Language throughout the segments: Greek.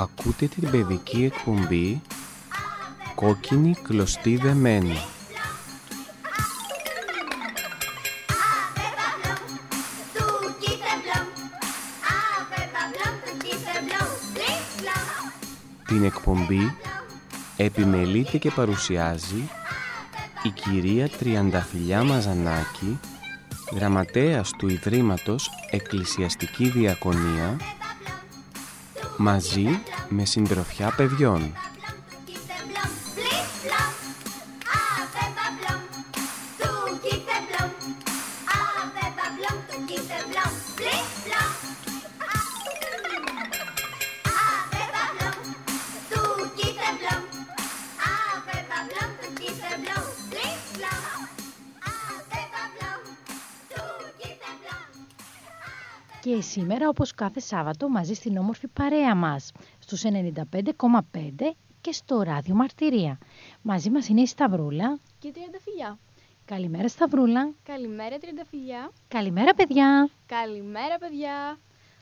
Ακούτε την παιδική εκπομπή «Κόκκινη κλωστή δεμένη». Την εκπομπή επιμελείται και παρουσιάζει η κυρία Τριανταφυλιά Μαζανάκη, γραμματέας του Ιδρύματος Εκκλησιαστική Διακονία, μαζί με συντροφιά παιδιών. Και σήμερα όπως κάθε Σάββατο μαζί στην όμορφη παρέα μας στους 95,5 και στο ράδιο Μαρτυρία. Μαζί μας είναι η Σταυρούλα και η Τριανταφυλιά. Καλημέρα Σταυρούλα. Καλημέρα Τριανταφυλιά. Καλημέρα παιδιά. Καλημέρα παιδιά.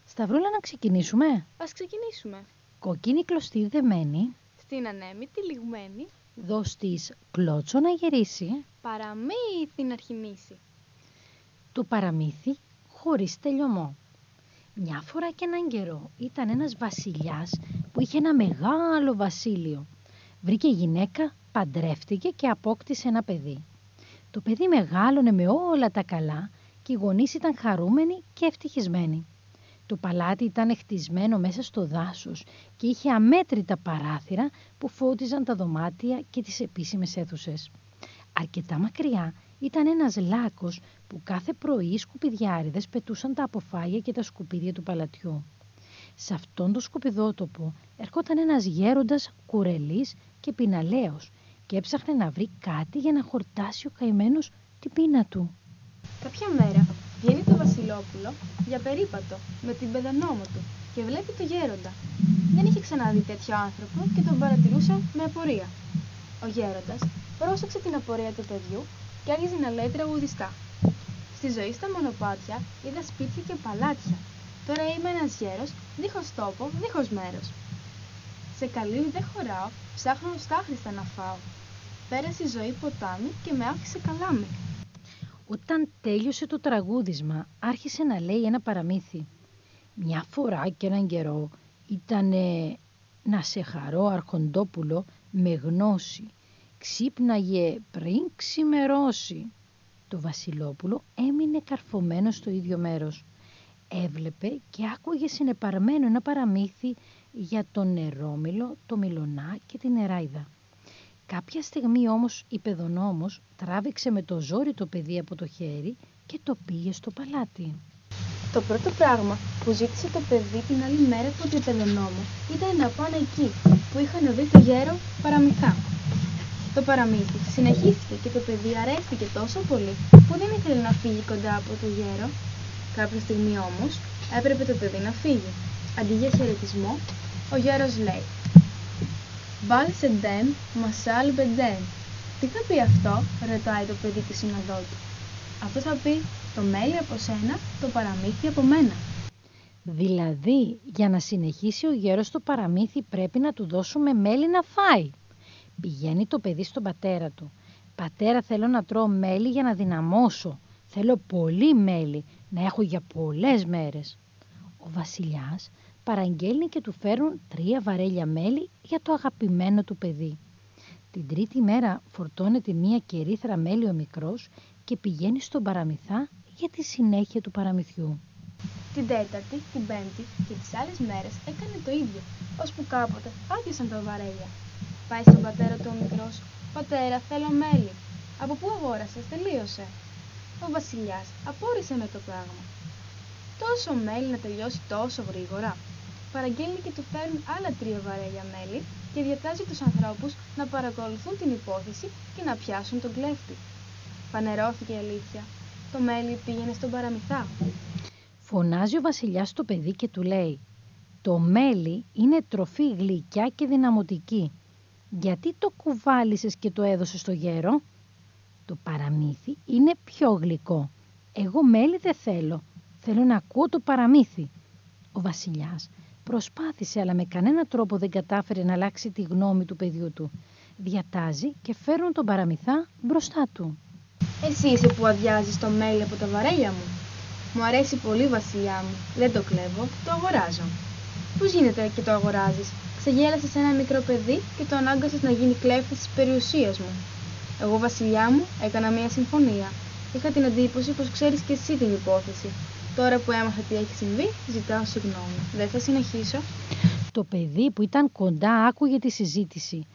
Σταυρούλα να ξεκινήσουμε; Ας ξεκινήσουμε. Κοκκίνη κλωστή δεμένη. Στην ανέμητη λιγμένη. Δώσ' της κλώτσο να γερίσει. Παραμύθι να αρχιμήσει. Το παραμύθι χωρίς τελειωμό. Μια φορά και έναν καιρό ήταν ένας βασιλιάς που είχε ένα μεγάλο βασίλειο. Βρήκε γυναίκα, παντρεύτηκε και απόκτησε ένα παιδί. Το παιδί μεγάλωνε με όλα τα καλά και οι γονείς ήταν χαρούμενοι και ευτυχισμένοι. Το παλάτι ήταν χτισμένο μέσα στο δάσος και είχε αμέτρητα παράθυρα που φώτιζαν τα δωμάτια και τις επίσημες αίθουσες. Αρκετά μακριά ήταν ένας λάκος που κάθε πρωί οι σκουπιδιάριδες πετούσαν τα αποφάγια και τα σκουπίδια του παλατιού. Σε αυτόν το σκουπιδότοπο ερχόταν ένας γέροντας κουρελής και πιναλέος και έψαχνε να βρει κάτι για να χορτάσει ο καημένος την πείνα του. Κάποια μέρα βγαίνει το Βασιλόπουλο για περίπατο με την παιδανόμο του και βλέπει το γέροντα. Δεν είχε ξαναδεί τέτοιο άνθρωπο και τον παρατηρούσε με απορία. Ο γέροντας πρόσεξε την απορία του παιδιού και άρχιζε να λέει τραγουδιστά. Στη ζωή στα μονοπάτια είδα σπίτια και παλάτια. Τώρα είμαι ένας γέρος, δίχως τόπο, δίχως μέρος. Σε καλή δεν χωράω, ψάχνω στάχρηστα να φάω. Πέρασε η ζωή ποτάμι και με άφησε καλάμι. Όταν τέλειωσε το τραγούδισμα, άρχισε να λέει ένα παραμύθι. Μια φορά και έναν καιρό ήταν να σε χαρώ αρχοντόπουλο με γνώση. Ξύπναγε πριν ξημερώσει. Το Βασιλόπουλο έμεινε καρφωμένος στο ίδιο μέρος. Έβλεπε και άκουγε συνεπαρμένο ένα παραμύθι για τον νερόμυλο, το μιλονά και την νεράιδα. Κάποια στιγμή όμως η παιδονόμος τράβηξε με το ζόρι το παιδί από το χέρι και το πήγε στο παλάτι. Το πρώτο πράγμα που ζήτησε το παιδί την άλλη μέρα από την παιδονόμο ήταν να πάνε εκεί που είχαν δει το γέρο παραμυθά. Το παραμύθι συνεχίστηκε και το παιδί αρέστηκε τόσο πολύ που δεν ήθελε να φύγει κοντά από το γέρο. Κάποια στιγμή όμως έπρεπε το παιδί να φύγει. Αντί για χαιρετισμό, ο γέρος λέει «Μπαλ σεντέν, μασάλ μπεντέν». Τι θα πει αυτό, ρωτάει το παιδί της συνοδό του. Αυτό θα πει «Το μέλι από σένα, το παραμύθι από μένα». Δηλαδή, για να συνεχίσει ο γέρος το παραμύθι πρέπει να του δώσουμε μέλι να φάει. Πηγαίνει το παιδί στον πατέρα του. «Πατέρα θέλω να τρώω μέλι για να δυναμώσω. Θέλω πολύ μέλι, να έχω για πολλές μέρες». Ο βασιλιάς παραγγέλνει και του φέρουν τρία βαρέλια μέλι για το αγαπημένο του παιδί. Την τρίτη μέρα φορτώνεται μία κερίθρα μέλι ο μικρός και πηγαίνει στον παραμυθά για τη συνέχεια του παραμυθιού. Την τέταρτη, την πέμπτη και τις άλλες μέρες έκανε το ίδιο, ώσπου κάποτε άδειασαν τα βαρέλια. Πάει στον πατέρα του ο μικρός. «Πατέρα, θέλω μέλι». «Από πού αγόρασες, τελείωσε». Ο βασιλιάς απόρρισε με το πράγμα. Τόσο μέλι να τελειώσει τόσο γρήγορα. Παραγγέλνει και του φέρνουν άλλα τρία βαρέλια μέλι και διατάζει τους ανθρώπους να παρακολουθούν την υπόθεση και να πιάσουν τον κλέφτη. Πανερώθηκε η αλήθεια. Το μέλι πήγαινε στον παραμυθά. Φωνάζει ο βασιλιάς το παιδί και του λέει «Το μέλι είναι τροφή γλυκιά και δυναμωτική γιατί το κουβάλισες και το έδωσες στο γέρο; Το παραμύθι είναι πιο γλυκό. Εγώ μέλι δεν θέλω. Θέλω να ακούω το παραμύθι. Ο βασιλιάς Προσπάθησε, αλλά με κανένα τρόπο δεν κατάφερε να αλλάξει τη γνώμη του παιδιού του. Διατάζει και φέρνουν τον παραμυθά μπροστά του. Εσύ είσαι που αδειάζεις το μέλι από τα βαρέλια μου. Μου αρέσει πολύ βασιλιά μου. Δεν το κλέβω, το αγοράζω. Πώς γίνεται και το αγοράζεις; Ξεγέλασες ένα μικρό παιδί και το ανάγκασες να γίνει κλέφτης της περιουσίας μου. Εγώ βασιλιά μου έκανα μια συμφωνία. Είχα την εντύπωση πως ξέρεις και εσύ την υπόθεση. Τώρα που έμαθα τι έχει συμβεί, ζητάω συγγνώμη. Δεν θα συνεχίσω. Το παιδί που ήταν κοντά άκουγε τη συζήτηση.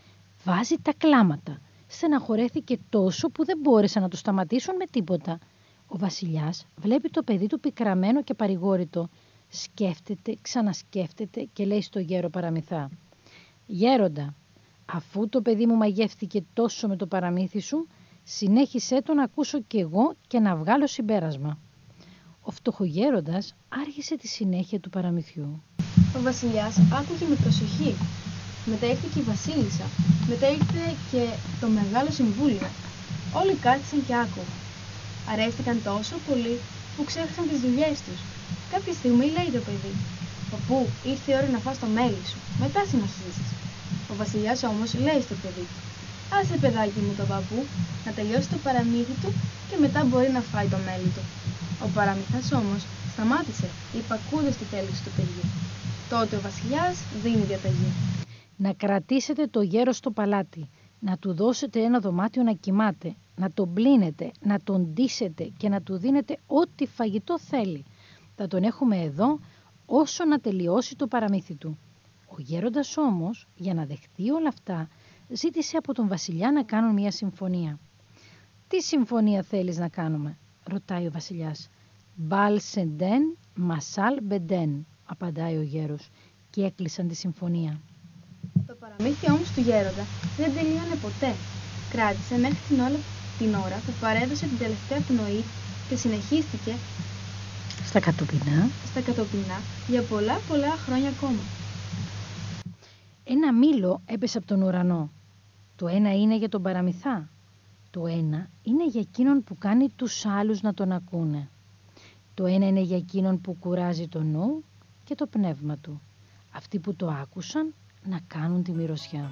Βάζει τα κλάματα. Στεναχωρέθηκε τόσο που δεν μπόρεσαν να το σταματήσουν με τίποτα. Ο βασιλιάς βλέπει το παιδί του πικραμένο και παρηγόρητο. Σκέφτεται, ξανασκέφτεται και λέει στο γέρο παραμυθά. Γέροντα, αφού το παιδί μου μαγεύτηκε τόσο με το παραμύθι σου, συνέχισέ το να ακούσω κι εγώ και να βγάλω συμπέρασμα. Ο φτωχογέροντας άρχισε τη συνέχεια του παραμυθιού. Ο βασιλιάς άκουγε με προσοχή. Μετά ήρθε και η βασίλισσα. Μετά ήρθε και το μεγάλο συμβούλιο. Όλοι κάθισαν και άκουγαν. Αρέστηκαν τόσο πολύ που ξέχασαν τις δουλειές τους. Κάποια στιγμή λέει το παιδί «Παππού, ήρθε η ώρα να φας το μέλι σου. Μετά συνεχίζεις». Ο βασιλιάς όμως λέει στο παιδί «Άσε παιδάκι μου τον παππού να τελειώσει το παραμύθι του και μετά μπορεί να φάει το μέλι του». Ο παραμυθάς όμως σταμάτησε υπακούδες τη θέληση του παιδιού. Τότε ο βασιλιάς δίνει διαταγή. Να κρατήσετε το γέρος στο παλάτι, να του δώσετε ένα δωμάτιο να κοιμάται, να τον πλύνετε, να τον ντύσετε και να του δίνετε ό,τι φαγητό θέλει. Θα τον έχουμε εδώ όσο να τελειώσει το παραμύθι του. Ο γέροντας όμως, για να δεχτεί όλα αυτά, ζήτησε από τον βασιλιά να κάνουν μια συμφωνία. «Τι συμφωνία θέλεις να κάνουμε» ρωτάει ο βασιλιάς. «Μπαλ σεντέν, μασάλ μπεντέν», απαντάει ο γέρος και έκλεισαν τη συμφωνία. Το παραμύθι όμως του γέροντα δεν τελείωνε ποτέ. Κράτησε μέχρι την ώρα, την ώρα που παρέδωσε την τελευταία πνοή και συνεχίστηκε Στα κατοπινά στα κατοπινά για πολλά πολλά χρόνια ακόμα. Ένα μήλο έπεσε από τον ουρανό. Το ένα είναι για τον παραμυθά. Το ένα είναι για εκείνον που κάνει τους άλλους να τον ακούνε. Το ένα είναι για εκείνον που κουράζει το νου και το πνεύμα του. Αυτοί που το άκουσαν να κάνουν τη μυρωσιά.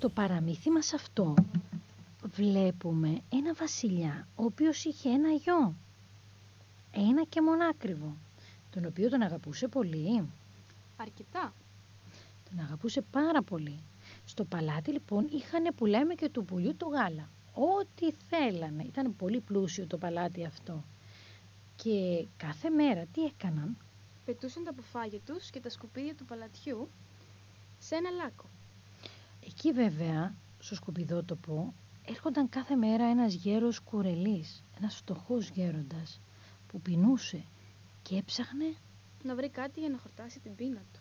Στο παραμύθι μας αυτό βλέπουμε ένα βασιλιά ο οποίος είχε ένα γιο. Ένα και μονάκριβο, τον οποίο τον αγαπούσε πολύ. Αρκετά. Τον αγαπούσε πάρα πολύ. Στο παλάτι λοιπόν είχαν που λέμε και του πουλιού το γάλα. Ό,τι θέλανε. Ήταν πολύ πλούσιο το παλάτι αυτό. Και κάθε μέρα τι έκαναν; Πετούσαν τα πουφάγια τους και τα σκουπίδια του παλατιού σε ένα λάκκο. Εκεί βέβαια, στο σκουπιδότοπο, έρχονταν κάθε μέρα ένας γέρος κουρελής, ένας φτωχός γέροντας, που πεινούσε και έψαχνε Να βρει κάτι για να χορτάσει την πείνα του.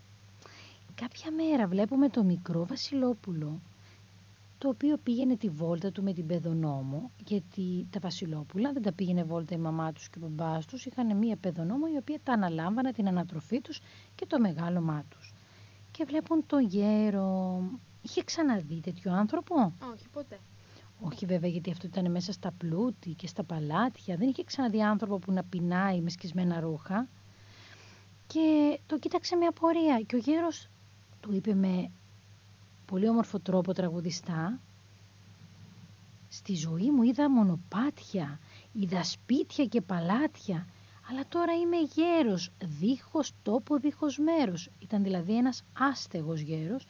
Κάποια μέρα βλέπουμε το μικρό Βασιλόπουλο, το οποίο πήγαινε τη βόλτα του με την παιδονόμο, γιατί τα Βασιλόπουλα δεν τα πήγαινε βόλτα η μαμά τους και ο μπαμπάς τους, είχαν μία παιδονόμο η οποία τα αναλάμβανε την ανατροφή τους και το μεγάλωμά τους. Και βλέπουν το γέρο. Είχε ξαναδεί τέτοιο άνθρωπο; Όχι, ποτέ. Όχι βέβαια γιατί αυτό ήταν μέσα στα πλούτη και στα παλάτια. Δεν είχε ξαναδεί άνθρωπο που να πεινάει με σκισμένα ρούχα. Και το κοίταξε με απορία και ο γέρος του είπε με πολύ όμορφο τρόπο τραγουδιστά «Στη ζωή μου είδα μονοπάτια, είδα σπίτια και παλάτια, αλλά τώρα είμαι γέρος, δίχως τόπο, δίχως μέρος». Ήταν δηλαδή ένας άστεγος γέρος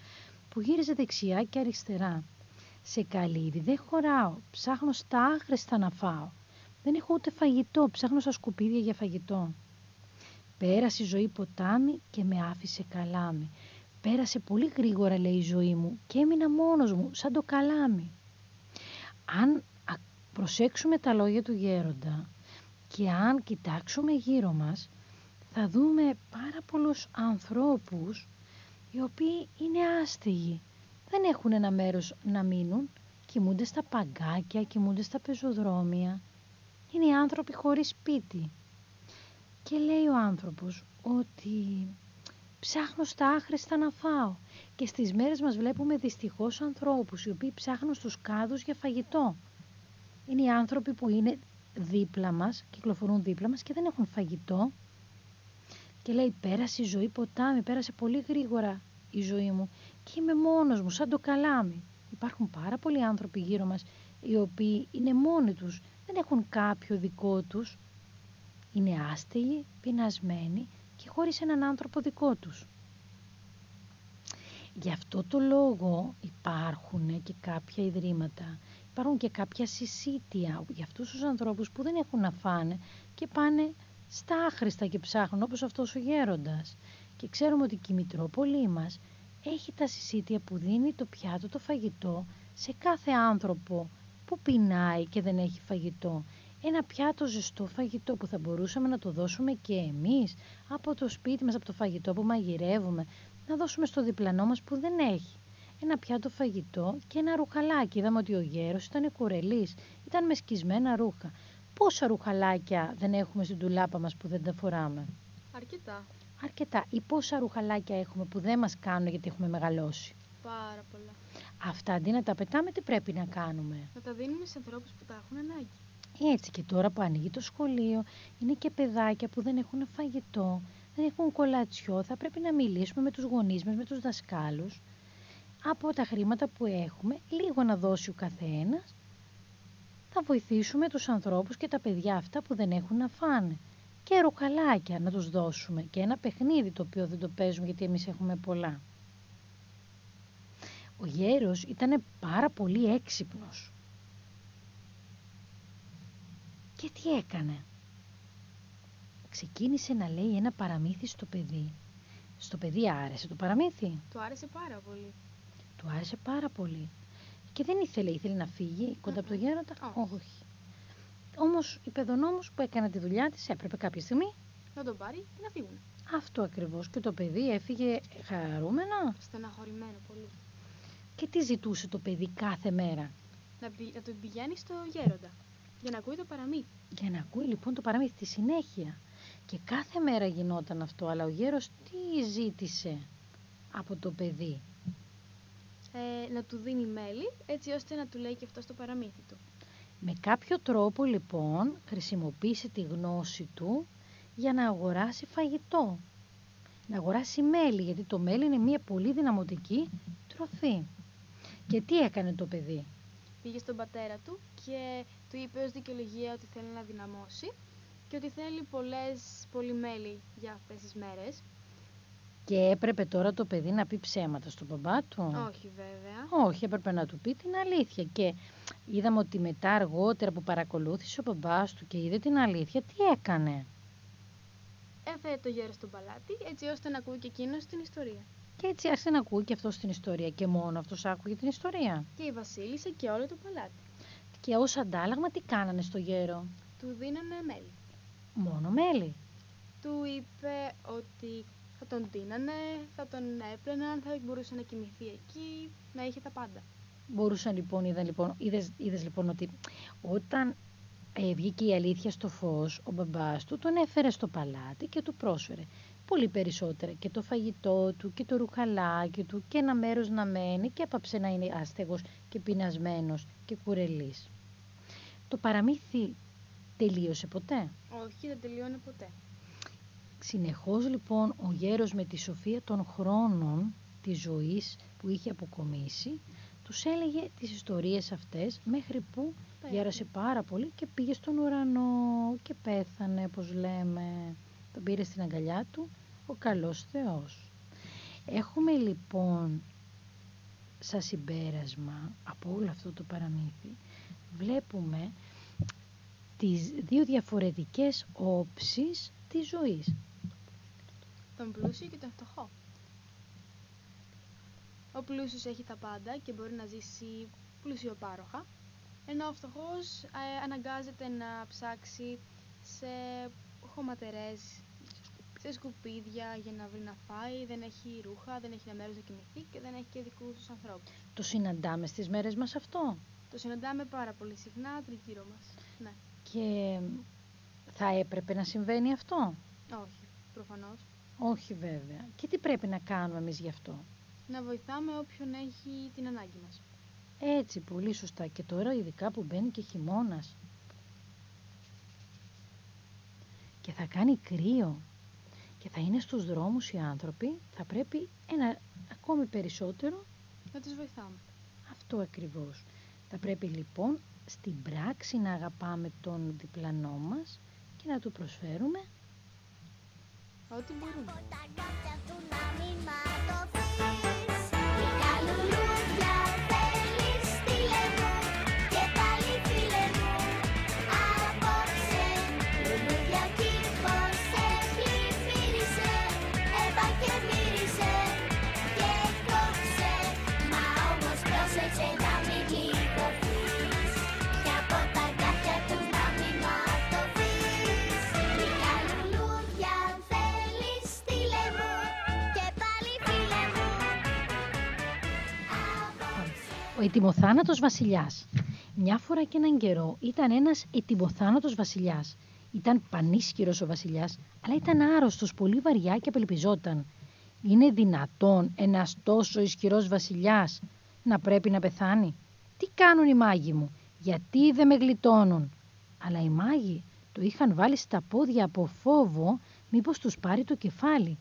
που γύριζε δεξιά και αριστερά. Σε καλύδι δεν χωράω, ψάχνω στα άχρηστα να φάω. Δεν έχω ούτε φαγητό, ψάχνω στα σκουπίδια για φαγητό. Πέρασε η ζωή ποτάμι και με άφησε καλάμι. Πέρασε πολύ γρήγορα, λέει η ζωή μου, και έμεινα μόνος μου, σαν το καλάμι. Αν α- προσέξουμε τα λόγια του γέροντα και αν κοιτάξουμε γύρω μας, θα δούμε πάρα πολλούς ανθρώπους οι οποίοι είναι άστεγοι. Δεν έχουν ένα μέρος να μείνουν, κοιμούνται στα παγκάκια, κοιμούνται στα πεζοδρόμια. Είναι οι άνθρωποι χωρίς σπίτι. Και λέει ο άνθρωπος ότι ψάχνω στα άχρηστα να φάω. Και στις μέρες μας βλέπουμε δυστυχώς ανθρώπους οι οποίοι ψάχνουν στους κάδους για φαγητό. Είναι οι άνθρωποι που είναι δίπλα μας, κυκλοφορούν δίπλα μας και δεν έχουν φαγητό. Και λέει πέρασε η ζωή ποτάμι, πέρασε πολύ γρήγορα η ζωή μου και είμαι μόνος μου σαν το καλάμι. Υπάρχουν πάρα πολλοί άνθρωποι γύρω μας οι οποίοι είναι μόνοι τους, δεν έχουν κάποιο δικό τους. Είναι άστεγοι, πεινασμένοι και χωρίς έναν άνθρωπο δικό τους. Γι' αυτό το λόγο υπάρχουν και κάποια ιδρύματα, υπάρχουν και κάποια συσίτια για αυτούς τους ανθρώπους που δεν έχουν να φάνε και πάνε στα άχρηστα και ψάχνουν όπως αυτός ο γέροντας. Και ξέρουμε ότι και η Μητρόπολη μας έχει τα συσίτια που δίνει το πιάτο, το φαγητό σε κάθε άνθρωπο που πεινάει και δεν έχει φαγητό. Ένα πιάτο ζεστό φαγητό που θα μπορούσαμε να το δώσουμε και εμείς από το σπίτι μας, από το φαγητό που μαγειρεύουμε, να δώσουμε στο διπλανό μας που δεν έχει. Ένα πιάτο φαγητό και ένα ρουχαλάκι. Είδαμε ότι ο γέρος ήταν κουρελής, ήταν με σκισμένα ρούχα. Πόσα ρουχαλάκια δεν έχουμε στην τουλάπα μας που δεν τα φοράμε; Αρκετά. Αρκετά. Ή πόσα ρουχαλάκια έχουμε που δεν μας κάνουν γιατί έχουμε μεγαλώσει; Πάρα πολλά. Αυτά αντί να τα πετάμε τι πρέπει να κάνουμε; Να τα δίνουμε σε ανθρώπους που τα έχουν ανάγκη. Έτσι και τώρα που ανοίγει το σχολείο είναι και παιδάκια που δεν έχουν φαγητό, δεν έχουν κολατσιό. Θα πρέπει να μιλήσουμε με τους γονείς μας, με τους δασκάλους. Από τα χρήματα που έχουμε, λίγο να δώσει ο καθένας, θα βοηθήσουμε τους ανθρώπους και τα παιδιά αυτά που δεν έχουν να φάνε. Και ρουκαλάκια να τους δώσουμε και ένα παιχνίδι το οποίο δεν το παίζουμε γιατί εμείς έχουμε πολλά. Ο γέρος ήταν πάρα πολύ έξυπνος. Και τι έκανε; Ξεκίνησε να λέει ένα παραμύθι στο παιδί. Στο παιδί άρεσε το παραμύθι; Του άρεσε πάρα πολύ. Του άρεσε πάρα πολύ. Και δεν ήθελε, ήθελε να φύγει κοντά από το Μμμ. γέροντα. Όχι. Όχι. Όμως η παιδονόμος που έκανε τη δουλειά της έπρεπε κάποια στιγμή Να τον πάρει και να φύγουν. αυτό ακριβώς. Και το παιδί έφυγε χαρούμενα. Στεναχωρημένο πολύ. Και τι ζητούσε το παιδί κάθε μέρα; Να, πη- να τον πηγαίνει στο γέροντα. Για να ακούει το παραμύθι. Για να ακούει λοιπόν το παραμύθι στη συνέχεια. Και κάθε μέρα γινόταν αυτό, αλλά ο γέρος τι ζήτησε από το παιδί; Ε, να του δίνει μέλι έτσι ώστε να του λέει και αυτό το παραμύθι του. Με κάποιο τρόπο λοιπόν χρησιμοποίησε τη γνώση του για να αγοράσει φαγητό. Να αγοράσει μέλι, γιατί το μέλι είναι μια πολύ δυναμωτική τροφή. Και τι έκανε το παιδί; Πήγε στον πατέρα του και του είπε ως δικαιολογία ότι θέλει να δυναμώσει και ότι θέλει πολλές, πολύ μέλι για αυτές τις μέρες. Και έπρεπε τώρα το παιδί να πει ψέματα στον μπαμπά του. Όχι βέβαια. Όχι, έπρεπε να του πει την αλήθεια. Και είδαμε ότι μετά αργότερα που παρακολούθησε ο μπαμπάς του και είδε την αλήθεια, τι έκανε; Έφερε το γέρο στον παλάτι έτσι ώστε να ακούει και εκείνος την ιστορία. Και έτσι άρχισε να ακούει και αυτός την ιστορία. Και μόνο αυτός άκουγε την ιστορία. Και η βασίλισσα και όλο το παλάτι. Και ως αντάλλαγμα τι κάνανε στο γέρο; Του δίνανε μέλι. Μόνο μέλι. Του είπε ότι θα τον τίνανε, θα τον έπαιρναν, θα μπορούσε να κοιμηθεί εκεί, να είχε τα πάντα. Μπορούσαν λοιπόν, είδαν, λοιπόν είδες, είδες λοιπόν ότι όταν ε, βγήκε η αλήθεια στο φως, ο μπαμπάς του τον έφερε στο παλάτι και του πρόσφερε πολύ περισσότερα και το φαγητό του και το ρουχαλάκι του και ένα μέρος να μένει και έπαψε να είναι άστεγος και πεινασμένος και κουρελής. Το παραμύθι τελείωσε ποτέ; Όχι, δεν τελειώνει ποτέ. Συνεχώς λοιπόν ο γέρος με τη σοφία των χρόνων της ζωής που είχε αποκομίσει τους έλεγε τις ιστορίες αυτές μέχρι που Πέθανε. γέρασε πάρα πολύ και πήγε στον ουρανό και πέθανε όπως λέμε. Τον πήρε στην αγκαλιά του ο καλός Θεός. Έχουμε λοιπόν σαν συμπέρασμα από όλο αυτό το παραμύθι βλέπουμε τις δύο διαφορετικές όψεις της ζωής. Τον πλούσιο και τον φτωχό. Ο πλούσιος έχει τα πάντα και μπορεί να ζήσει πλουσιοπάροχα, ενώ ο φτωχός ε, αναγκάζεται να ψάξει σε χωματερές, σε σκουπίδια για να βρει να φάει, δεν έχει ρούχα, δεν έχει ένα μέρος να κοιμηθεί και δεν έχει και δικούς τους ανθρώπους. Το συναντάμε στις μέρες μας αυτό; Το συναντάμε πάρα πολύ συχνά τριγύρω μας. Ναι, Και θα έπρεπε να συμβαίνει αυτό; όχι, προφανώς. Όχι βέβαια. Και τι πρέπει να κάνουμε εμείς γι' αυτό; Να βοηθάμε όποιον έχει την ανάγκη μας. Έτσι, πολύ σωστά. Και τώρα ειδικά που μπαίνει και χειμώνας. Και θα κάνει κρύο. Και θα είναι στους δρόμους οι άνθρωποι. Θα πρέπει ένα ακόμη περισσότερο Να τους βοηθάμε. αυτό ακριβώς. Θα πρέπει λοιπόν στην πράξη να αγαπάμε τον διπλανό μας και να του προσφέρουμε Ό,τι μπορούμε. Από τα κάτια Ο ετοιμοθάνατος βασιλιάς. Μια φορά και έναν καιρό ήταν ένας ετοιμοθάνατος βασιλιάς. Ήταν πανίσχυρος ο βασιλιάς, αλλά ήταν άρρωστος πολύ βαριά και απελπιζόταν. Είναι δυνατόν ένας τόσο ισχυρός βασιλιάς να πρέπει να πεθάνει; Τι κάνουν οι μάγοι μου, γιατί δεν με γλιτώνουν; Αλλά οι μάγοι το είχαν βάλει στα πόδια από φόβο μήπως τους πάρει το κεφάλι.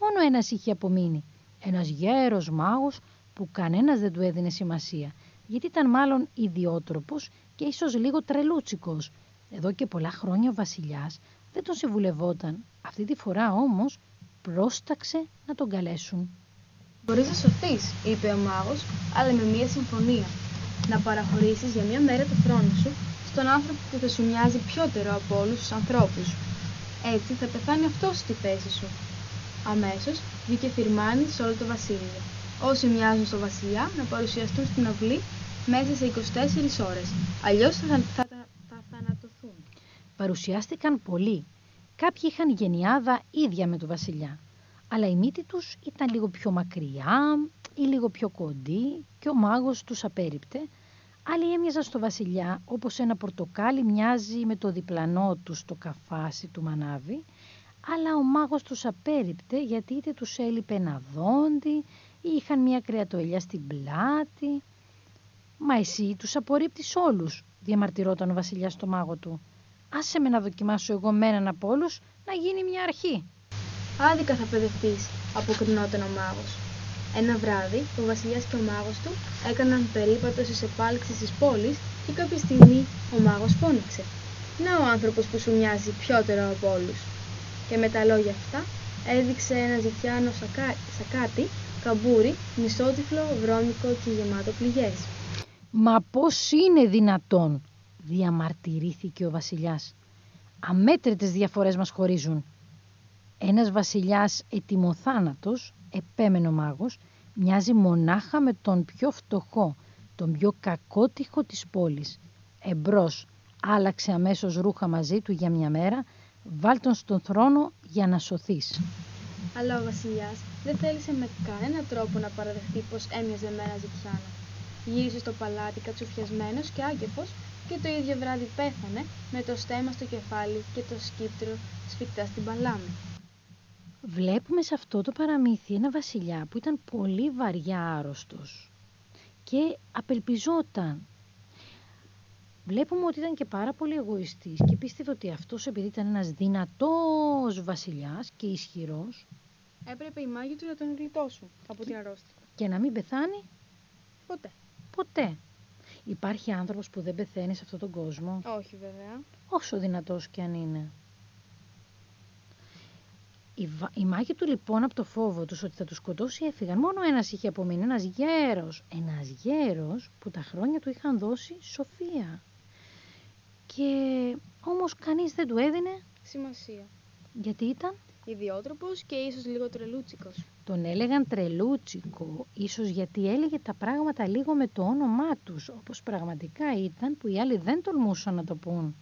Μόνο ένας είχε απομείνει. Ένας γέρος μάγος που κανένας δεν του έδινε σημασία, γιατί ήταν μάλλον ιδιότροπος και ίσως λίγο τρελούτσικος. Εδώ και πολλά χρόνια ο βασιλιάς δεν τον συμβουλευόταν. Αυτή τη φορά όμως πρόσταξε να τον καλέσουν. Μπορείς να σωθείς, είπε ο μάγος, αλλά με μία συμφωνία. Να παραχωρήσεις για μία μέρα το χρόνο σου στον άνθρωπο που θα σου μοιάζει πιότερο από όλους τους ανθρώπους. Έτσι θα πεθάνει αυτός στη θέση σου. Αμέσως βγήκε φυρμάνι σε όλο το βασίλειο. Όσοι μοιάζουν στο βασιλιά να παρουσιαστούν στην αυλή μέσα σε 24 ώρες. Αλλιώς θα, θα, θα, θα θανατωθούν. Παρουσιάστηκαν πολλοί. Κάποιοι είχαν γενιάδα ίδια με τον βασιλιά. Αλλά η μύτη τους ήταν λίγο πιο μακριά ή λίγο πιο κοντή και ο μάγος τους απέριπτε. Άλλοι έμοιαζαν στο βασιλιά όπως ένα πορτοκάλι μοιάζει με το διπλανό του στο καφάσι του μανάβι. Αλλά ο μάγος τους απέριπτε γιατί είτε τους έλειπε ένα δόντι ή είχαν μια κρεατοελιά στην πλάτη. «Μα εσύ τους απορρίπτεις όλους», διαμαρτυρόταν ο βασιλιάς στο μάγο του. «Άσε με να δοκιμάσω εγώ με έναν από όλους να γίνει μια αρχή». Άδικα θα παιδευτείς, αποκρινόταν ο μάγος. Ένα βράδυ, ο βασιλιάς και ο μάγος του έκαναν περίπατο στις επάλξεις της πόλης και κάποια στιγμή ο μάγος φώναξε. Να ο άνθρωπος που σου μοιάζει πιότερο από όλους. Και με τα λόγια αυτά έδειξε ένα ζητιάνο σακα... σακάτι, καμπούρι, μισότυφλο, βρώμικο και γεμάτο πληγές. «Μα πώς είναι δυνατόν», διαμαρτυρήθηκε ο βασιλιάς. «Αμέτρητες διαφορές μας χωρίζουν». Ένας βασιλιάς ετοιμοθάνατος, επέμενο μάγος, μοιάζει μονάχα με τον πιο φτωχό, τον πιο κακότυχο της πόλης. Εμπρός, άλλαξε αμέσως ρούχα μαζί του για μια μέρα, βάλ τον στον θρόνο για να σωθείς. Αλλά ο βασιλιάς δεν θέλησε με κανένα τρόπο να παραδεχτεί πως έμοιαζε με ένα ζητιάνο. Γύρισε στο παλάτι κατσουφιασμένος και άγκεφος και το ίδιο βράδυ πέθανε με το στέμα στο κεφάλι και το σκύπτρο σφιχτά στην παλάμη. Βλέπουμε σε αυτό το παραμύθι ένα βασιλιά που ήταν πολύ βαριά άρρωστος και απελπιζόταν. Βλέπουμε ότι ήταν και πάρα πολύ εγωιστής και πίστευε ότι αυτός επειδή ήταν ένας δυνατός βασιλιάς και ισχυρός Έπρεπε οι μάγοι του να τον γλιτώσουν από την αρρώστια. και να μην πεθάνει; Ποτέ. ποτέ. Υπάρχει άνθρωπος που δεν πεθαίνει σε αυτόν τον κόσμο, Όχι βέβαια. όσο δυνατός και αν είναι. Οι, βα- οι μάγοι του λοιπόν από το φόβο τους ότι θα τους σκοτώσει έφυγαν. Μόνο ένας είχε απομείνει, ένας γέρος. Ένας γέρος που τα χρόνια του είχαν δώσει σοφία. Και όμως κανείς δεν του έδινε Σημασία. γιατί ήταν ιδιότροπος και ίσως λίγο τρελούτσικος. Τον έλεγαν τρελούτσικο, ίσως γιατί έλεγε τα πράγματα λίγο με το όνομά τους, όπως πραγματικά ήταν που οι άλλοι δεν τολμούσαν να το πούν.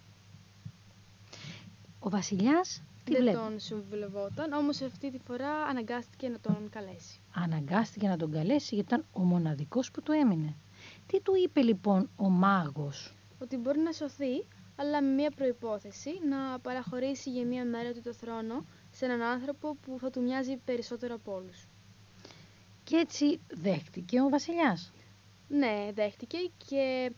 Ο βασιλιάς τι Δεν βλέπει. τον συμβουλευόταν, όμως αυτή τη φορά αναγκάστηκε να τον καλέσει. Αναγκάστηκε να τον καλέσει γιατί ήταν ο μοναδικός που του έμεινε. Τι του είπε λοιπόν ο μάγος; Ότι μπορεί να σωθεί, αλλά με μία προϋπόθεση να παραχωρήσει για μία μέρα του το θρόνο σε έναν άνθρωπο που θα του μοιάζει περισσότερο από όλους. Και έτσι δέχτηκε ο βασιλιάς. Ναι, δέχτηκε και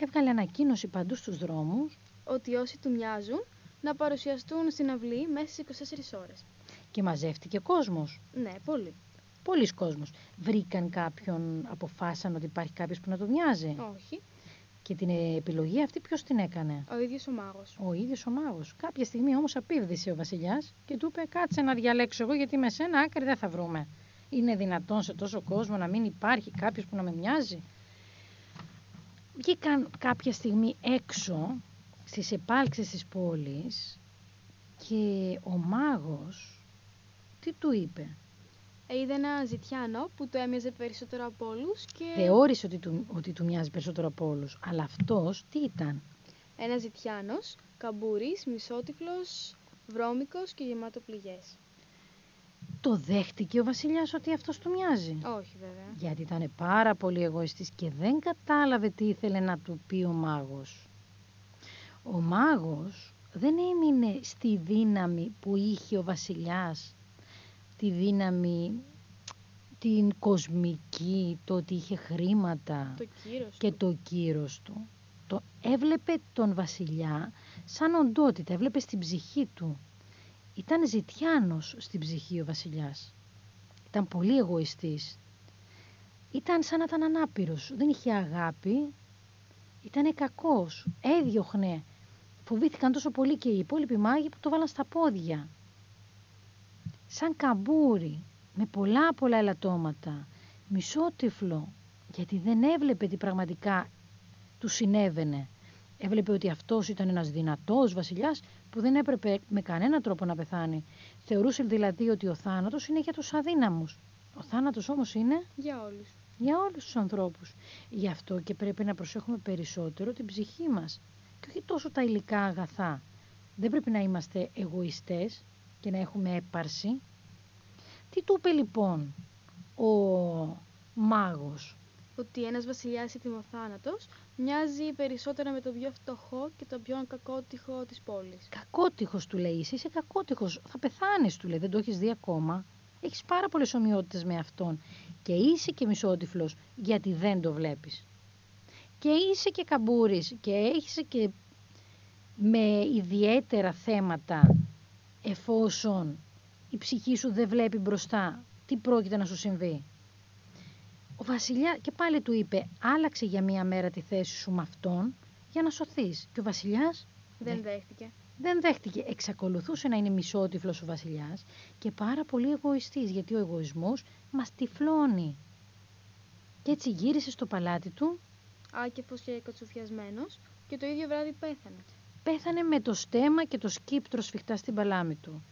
Έβγαλε ανακοίνωση παντού στους δρόμους ότι όσοι του μοιάζουν να παρουσιαστούν στην αυλή μέσα στις 24 ώρες. και μαζεύτηκε κόσμος. Ναι, πολύ. Πολλοί κόσμος. Βρήκαν κάποιον, αποφάσισαν ότι υπάρχει κάποιος που να του μοιάζει. Όχι, Και την επιλογή αυτή ποιος την έκανε; ο ίδιος ο μάγος. Ο ίδιος ο μάγος. Κάποια στιγμή όμως απίβδησε ο βασιλιάς και του είπε κάτσε να διαλέξω εγώ γιατί με σένα άκρη δεν θα βρούμε. Είναι δυνατόν σε τόσο κόσμο να μην υπάρχει κάποιος που να με μοιάζει. Βγήκαν κάποια στιγμή έξω στις επάλξεις της πόλης και ο μάγος τι του είπε; Ε, Είδε ένα ζητιάνο που το έμοιαζε περισσότερο από όλους και Θεώρησε ότι του, ότι του μοιάζει περισσότερο από όλους. Αλλά αυτός τι ήταν; ένας ζητιάνος, καμπούρης, μισότυφλος, βρώμικος και γεμάτο πληγές. Το δέχτηκε ο βασιλιάς ότι αυτός του μοιάζει; Όχι βέβαια. Γιατί ήταν πάρα πολύ εγωιστής και δεν κατάλαβε τι ήθελε να του πει ο μάγος. Ο μάγος δεν έμεινε στη δύναμη που είχε ο βασιλιάς, τη δύναμη την κοσμική, το ότι είχε χρήματα Το κύρος και του. το κύρος του. Το έβλεπε τον βασιλιά σαν οντότητα, έβλεπε στην ψυχή του. Ήταν ζητιάνος στην ψυχή ο βασιλιάς. Ήταν πολύ εγωιστής. Ήταν σαν να ήταν ανάπηρος, δεν είχε αγάπη, ήταν κακός, έδιωχνε. Φοβήθηκαν τόσο πολύ και οι υπόλοιποι μάγοι που το βάλαν στα πόδια. Σαν καμπούρι, με πολλά πολλά ελαττώματα, μισότυφλο, γιατί δεν έβλεπε τι πραγματικά του συνέβαινε. Έβλεπε ότι αυτός ήταν ένας δυνατός βασιλιάς που δεν έπρεπε με κανένα τρόπο να πεθάνει. Θεωρούσε δηλαδή ότι ο θάνατος είναι για τους αδύναμους. Ο θάνατος όμως είναι Για όλους. για όλους τους ανθρώπους. Γι' αυτό και πρέπει να προσέχουμε περισσότερο την ψυχή μας και όχι τόσο τα υλικά αγαθά. Δεν πρέπει να είμαστε εγωιστές και να έχουμε έπαρση. Τι του είπε λοιπόν ο μάγος; Ότι ένας βασιλιάς έτοιμοθάνατος μοιάζει περισσότερο με τον πιο φτωχό και τον πιο κακότυχο της πόλης. Κακότυχος του λέει, είσαι, είσαι κακότυχος, θα πεθάνεις του λέει, δεν το έχεις δει ακόμα. Έχεις πάρα πολλές ομοιότητες με αυτόν και είσαι και μισότυφλος γιατί δεν το βλέπεις. Και είσαι και καμπούρης και έχεις και με ιδιαίτερα θέματα εφόσον η ψυχή σου δεν βλέπει μπροστά τι πρόκειται να σου συμβεί; Ο βασιλιά και πάλι του είπε άλλαξε για μία μέρα τη θέση σου με αυτόν για να σωθείς. Και ο βασιλιάς Δεν δέχτηκε. δεν δέχτηκε. Εξακολουθούσε να είναι μισότυφλος ο βασιλιάς και πάρα πολύ εγωιστής, γιατί ο εγωισμός μας τυφλώνει. Και έτσι γύρισε στο παλάτι του, Άκεφος και κατσουφιασμένος και το ίδιο βράδυ πέθανε. Πέθανε με το στέμα και το σκύπτρο σφιχτά στην παλάμη του.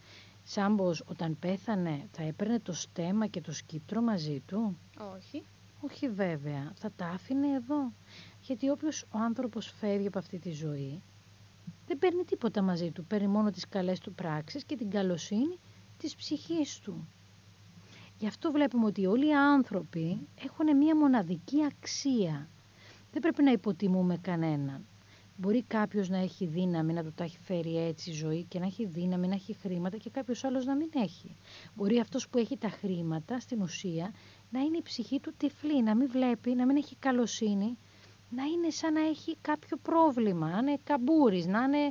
Σαν πως όταν πέθανε θα έπαιρνε το στέμα και το σκύπτρο μαζί του; Όχι. Όχι βέβαια, θα τα άφηνε εδώ. Γιατί όποιος ο άνθρωπος φεύγει από αυτή τη ζωή, δεν παίρνει τίποτα μαζί του. Παίρνει μόνο τις καλές του πράξεις και την καλοσύνη της ψυχής του. Γι' αυτό βλέπουμε ότι όλοι οι άνθρωποι έχουν μία μοναδική αξία. Δεν πρέπει να υποτιμούμε κανέναν. Μπορεί κάποιος να έχει δύναμη να του τα έχει φέρει έτσι η ζωή και να έχει δύναμη, να έχει χρήματα και κάποιος άλλος να μην έχει. Μπορεί αυτός που έχει τα χρήματα στην ουσία να είναι η ψυχή του τυφλή, να μην βλέπει, να μην έχει καλοσύνη, να είναι σαν να έχει κάποιο πρόβλημα, να είναι καμπούρης, να είναι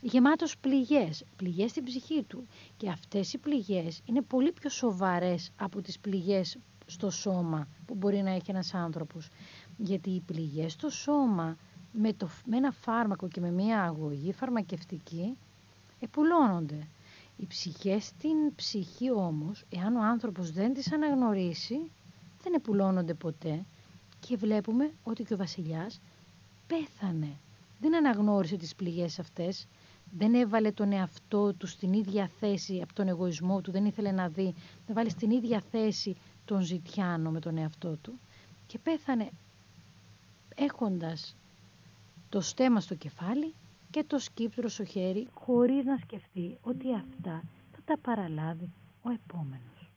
γεμάτος πληγές, πληγές στην ψυχή του. Και αυτές οι πληγές είναι πολύ πιο σοβαρές από τις πληγές στο σώμα που μπορεί να έχει ένας άνθρωπος. Γιατί οι πληγές στο σώμα με, το, με ένα φάρμακο και με μια αγωγή φαρμακευτική επουλώνονται. Οι ψυχές στην ψυχή όμως, εάν ο άνθρωπος δεν τις αναγνωρίσει, δεν επουλώνονται ποτέ και βλέπουμε ότι και ο βασιλιάς πέθανε. Δεν αναγνώρισε τις πληγές αυτές, δεν έβαλε τον εαυτό του στην ίδια θέση από τον εγωισμό του, δεν ήθελε να δει, να βάλει στην ίδια θέση τον Ζητιάνο με τον εαυτό του και πέθανε έχοντας το στέμα στο κεφάλι και το σκύπτρο στο χέρι χωρίς να σκεφτεί ότι αυτά θα τα παραλάβει ο επόμενος.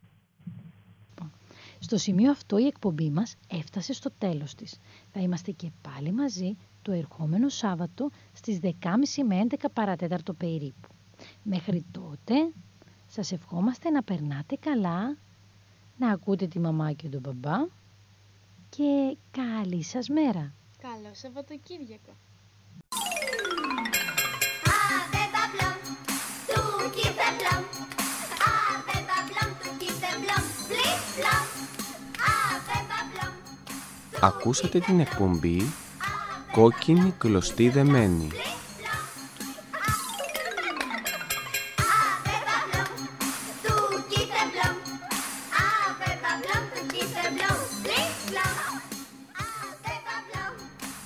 Λοιπόν, στο σημείο αυτό η εκπομπή μας έφτασε στο τέλος της. Θα είμαστε και πάλι μαζί το ερχόμενο Σάββατο στις 10.30 με 11 παρατέταρτο περίπου. Μέχρι τότε σας ευχόμαστε να περνάτε καλά, να ακούτε τη μαμά και τον μπαμπά και καλή σας μέρα. Καλό Σαββατοκύριακο. Ακούσατε την εκπομπή Κόκκινη Κλωστή Δεμένη.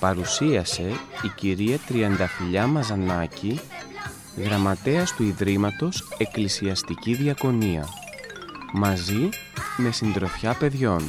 Παρουσίασε η κυρία Τριανταφυλιά Μαζανάκη, γραμματέας του Ιδρύματος Εκκλησιαστική Διακονία, μαζί με συντροφιά παιδιών.